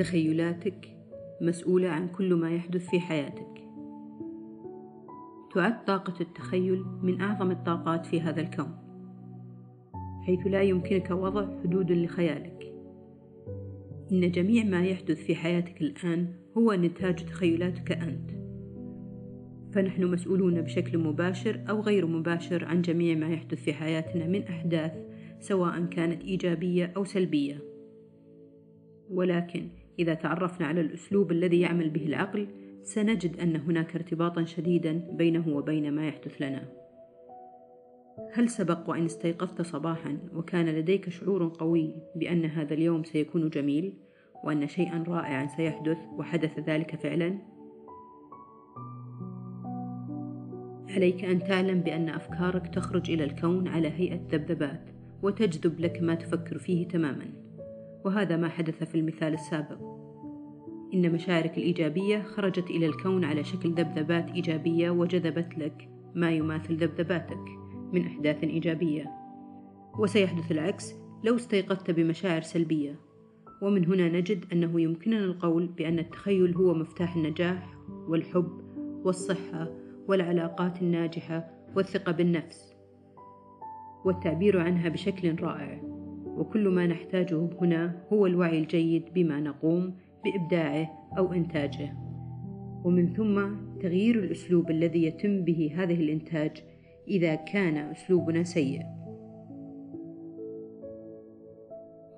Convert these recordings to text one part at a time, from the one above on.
تخيلاتك مسؤولة عن كل ما يحدث في حياتك. تعد طاقة التخيل من أعظم الطاقات في هذا الكون حيث لا يمكنك وضع حدود لخيالك. إن جميع ما يحدث في حياتك الآن هو نتاج تخيلاتك أنت. فنحن مسؤولون بشكل مباشر أو غير مباشر عن جميع ما يحدث في حياتنا من أحداث سواء كانت إيجابية أو سلبية. ولكن إذا تعرفنا على الأسلوب الذي يعمل به العقل سنجد أن هناك ارتباطا شديدا بينه وبين ما يحدث لنا هل سبق وأن استيقظت صباحا وكان لديك شعور قوي بأن هذا اليوم سيكون جميل وأن شيئا رائعا سيحدث وحدث ذلك فعلا؟ عليك أن تعلم بأن أفكارك تخرج إلى الكون على هيئة ذبذبات وتجذب لك ما تفكر فيه تماما وهذا ما حدث في المثال السابق. إن مشاعرك الإيجابية خرجت إلى الكون على شكل ذبذبات إيجابية وجذبت لك ما يماثل ذبذباتك من أحداث إيجابية. وسيحدث العكس لو استيقظت بمشاعر سلبية. ومن هنا نجد أنه يمكننا القول بأن التخيل هو مفتاح النجاح والحب والصحة والعلاقات الناجحة والثقة بالنفس. والتعبير عنها بشكل رائع. وكل ما نحتاجه هنا هو الوعي الجيد بما نقوم بإبداعه أو إنتاجه. ومن ثم تغيير الأسلوب الذي يتم به هذه الإنتاج إذا كان أسلوبنا سيء.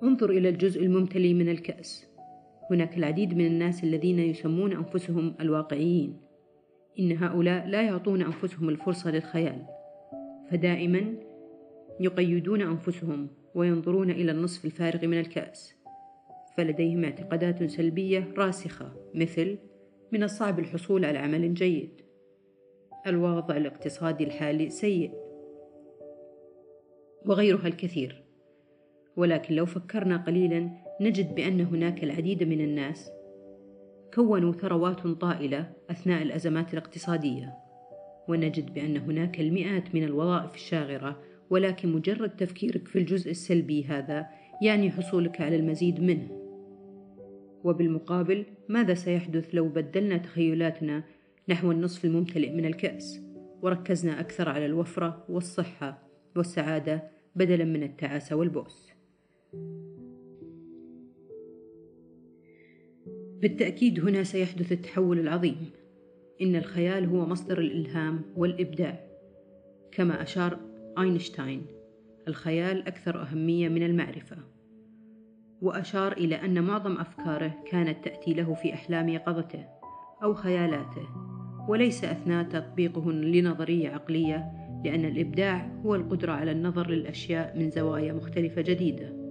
انظر إلى الجزء الممتلي من الكأس. هناك العديد من الناس الذين يسمون أنفسهم الواقعيين. إن هؤلاء لا يعطون أنفسهم الفرصة للخيال فدائما يقيدون أنفسهم وينظرون إلى النصف الفارغ من الكأس. فلديهم اعتقادات سلبية راسخة مثل من الصعب الحصول على عمل جيد. الوضع الاقتصادي الحالي سيء. وغيرها الكثير. ولكن لو فكرنا قليلا نجد بأن هناك العديد من الناس كونوا ثروات طائلة أثناء الأزمات الاقتصادية. ونجد بأن هناك المئات من الوظائف الشاغرة ولكن مجرد تفكيرك في الجزء السلبي هذا يعني حصولك على المزيد منه. وبالمقابل ماذا سيحدث لو بدلنا تخيلاتنا نحو النصف الممتلئ من الكأس وركزنا أكثر على الوفرة والصحة والسعادة بدلا من التعاسة والبؤس؟ بالتأكيد هنا سيحدث التحول العظيم. إن الخيال هو مصدر الإلهام والإبداع. كما أشار أينشتاين الخيال أكثر أهمية من المعرفة. وأشار إلى أن معظم أفكاره كانت تأتي له في أحلام يقظته أو خيالاته وليس أثناء تطبيقه لنظرية عقلية لأن الإبداع هو القدرة على النظر للأشياء من زوايا مختلفة جديدة.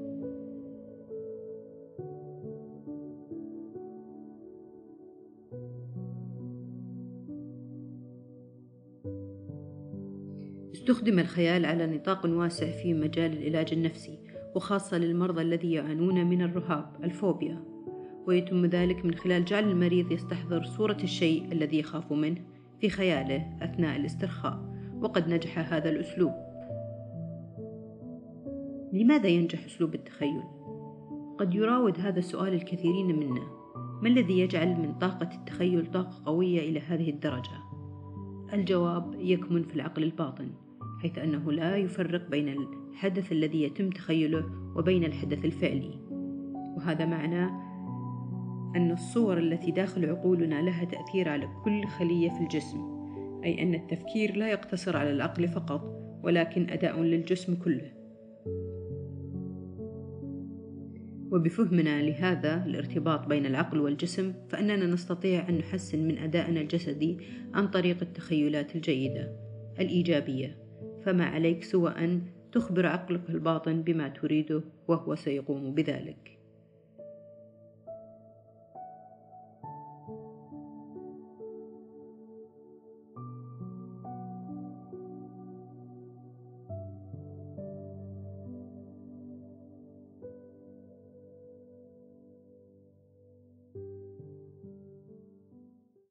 استخدم الخيال على نطاق واسع في مجال العلاج النفسي وخاصة للمرضى الذي يعانون من الرهاب الفوبيا. ويتم ذلك من خلال جعل المريض يستحضر صورة الشيء الذي يخاف منه في خياله أثناء الاسترخاء. وقد نجح هذا الأسلوب. لماذا ينجح أسلوب التخيل؟ قد يراود هذا السؤال الكثيرين منا. ما الذي يجعل من طاقة التخيل طاقة قوية إلى هذه الدرجة؟ الجواب يكمن في العقل الباطن. حيث أنه لا يفرق بين الحدث الذي يتم تخيله وبين الحدث الفعلي. وهذا معناه أن الصور التي داخل عقولنا لها تأثير على كل خلية في الجسم أي أن التفكير لا يقتصر على العقل فقط ولكن أداء للجسم كله. وبفهمنا لهذا الارتباط بين العقل والجسم فإننا نستطيع أن نحسن من أدائنا الجسدي عن طريق التخيلات الجيدة الإيجابية. فما عليك سوى أن تخبر عقلك الباطن بما تريده وهو سيقوم بذلك.